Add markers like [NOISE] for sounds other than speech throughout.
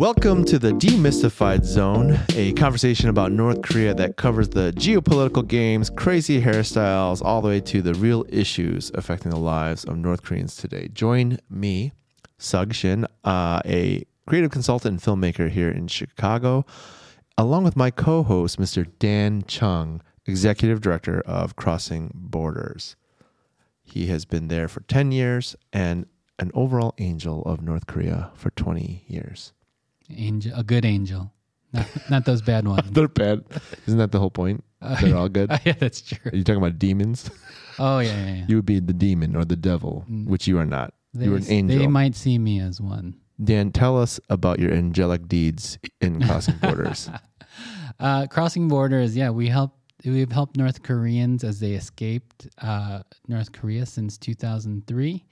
Welcome to the Demystified Zone, a conversation about North Korea that covers the geopolitical games, crazy hairstyles, all the way to the real issues affecting the lives of North Koreans today. Join me, Sug Shin, uh, a creative consultant and filmmaker here in Chicago, along with my co host, Mr. Dan Chung, executive director of Crossing Borders. He has been there for 10 years and an overall angel of North Korea for 20 years. Angel, a good angel, not, not those bad [LAUGHS] ones. They're bad. Isn't that the whole point? They're all good. [LAUGHS] yeah, that's true. Are you talking about demons? [LAUGHS] Oh yeah, yeah. yeah. You would be the demon or the devil, which you are not. They, You're an angel. They might see me as one. Dan, tell us about your angelic deeds in crossing borders. Uh, crossing borders, yeah, we help. We've helped North Koreans as they escaped uh, North Korea since 2003,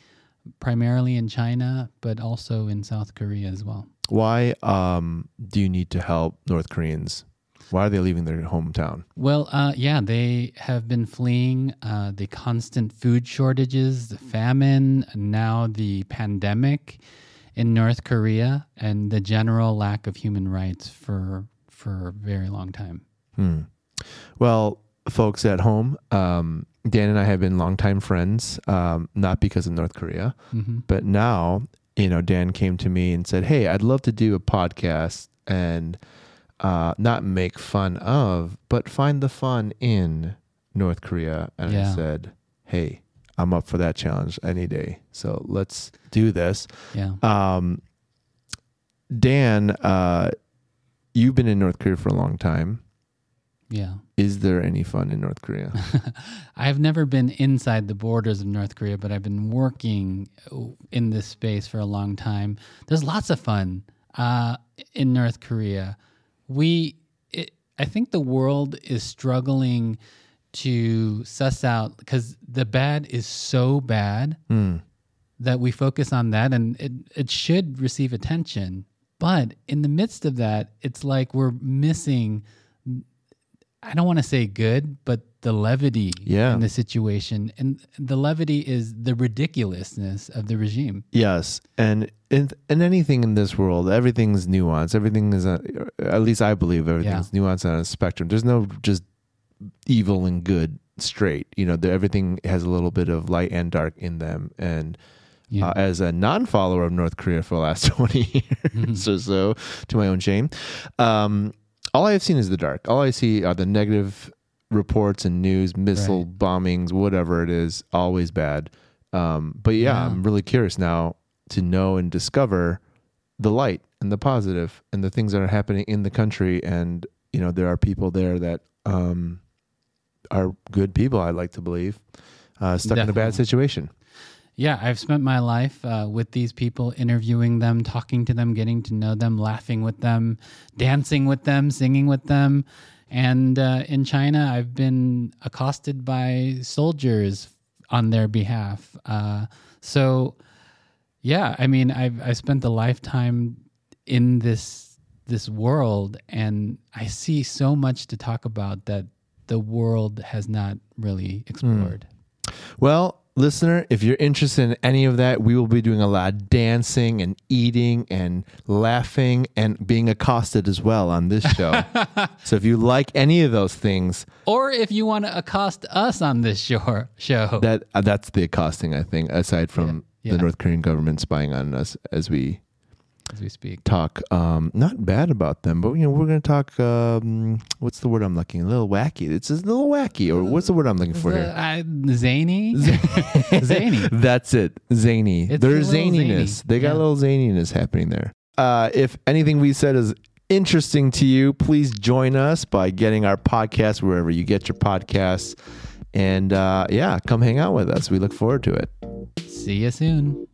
primarily in China, but also in South Korea as well. Why um, do you need to help North Koreans? Why are they leaving their hometown? Well, uh, yeah, they have been fleeing uh, the constant food shortages, the famine, now the pandemic in North Korea, and the general lack of human rights for for a very long time. Hmm. Well, folks at home, um, Dan and I have been longtime friends, um, not because of North Korea, hmm but now, you know, Dan came to me and said, Hey, I'd love to do a podcast and uh, not make fun of, but find the fun in North Korea. And I said, Hey, I'm up for that challenge any day. So let's do this. Yeah. Um, Dan, uh, you've been in North Korea for a long time. Yeah. Is there any fun in North Korea? [LAUGHS] I've never been inside the borders of North Korea, but I've been working in this space for a long time. There's lots of fun uh, in North Korea. We, it, I think the world is struggling to suss out because the bad is so bad Hmm. that we focus on that and it, it should receive attention. But in the midst of that, it's like we're missing, I don't want to say good, but the levity Yeah. in the situation. And the levity is the ridiculousness of the regime. Yes, and in, in anything in this world, everything's nuanced. Everything is, a, at least I believe, everything's nuanced on a spectrum. There's no just evil and good straight. You know, the, everything has a little bit of light and dark in them. And Yeah. uh, as a non-follower of North Korea for the last [LAUGHS] 20 years or so, to my own shame, um, all I have seen is the dark. All I see are the negative reports and news, missile bombings, whatever it is, always bad. Um, but yeah, Yeah. I'm really curious now to know and discover the light and the positive and the things that are happening in the country. And you know, there are people there that um, are good people. I like to believe uh, stuck in a bad situation. Yeah, I've spent my life uh, with these people, interviewing them, talking to them, getting to know them, laughing with them, dancing with them, singing with them. And uh, in China, I've been accosted by soldiers on their behalf. Uh, so, yeah, I mean, I've I spent a lifetime in this this world, and I see so much to talk about that the world has not really explored. Well, listener, if you're interested in any of that, we will be doing a lot of dancing and eating and laughing and being accosted as well on this show. [LAUGHS] so if you like any of those things, Or if you want to accost us on this show, show. that uh, that's the accosting, I think, aside from Yeah. the North Korean government spying on us as we as we speak. talk um not bad about them but you know we're going to talk um what's the word i'm looking a little wacky it's a little wacky or what's the word i'm looking for here Uh, zany? [LAUGHS] zany. [LAUGHS] That's it. Zany. It's There's a zaniness. zany. They got a little zaniness happening there. Uh, if anything we said is interesting to you, please join us by getting our podcast wherever you get your podcasts. And uh, yeah, come hang out with us. We look forward to it. See you soon.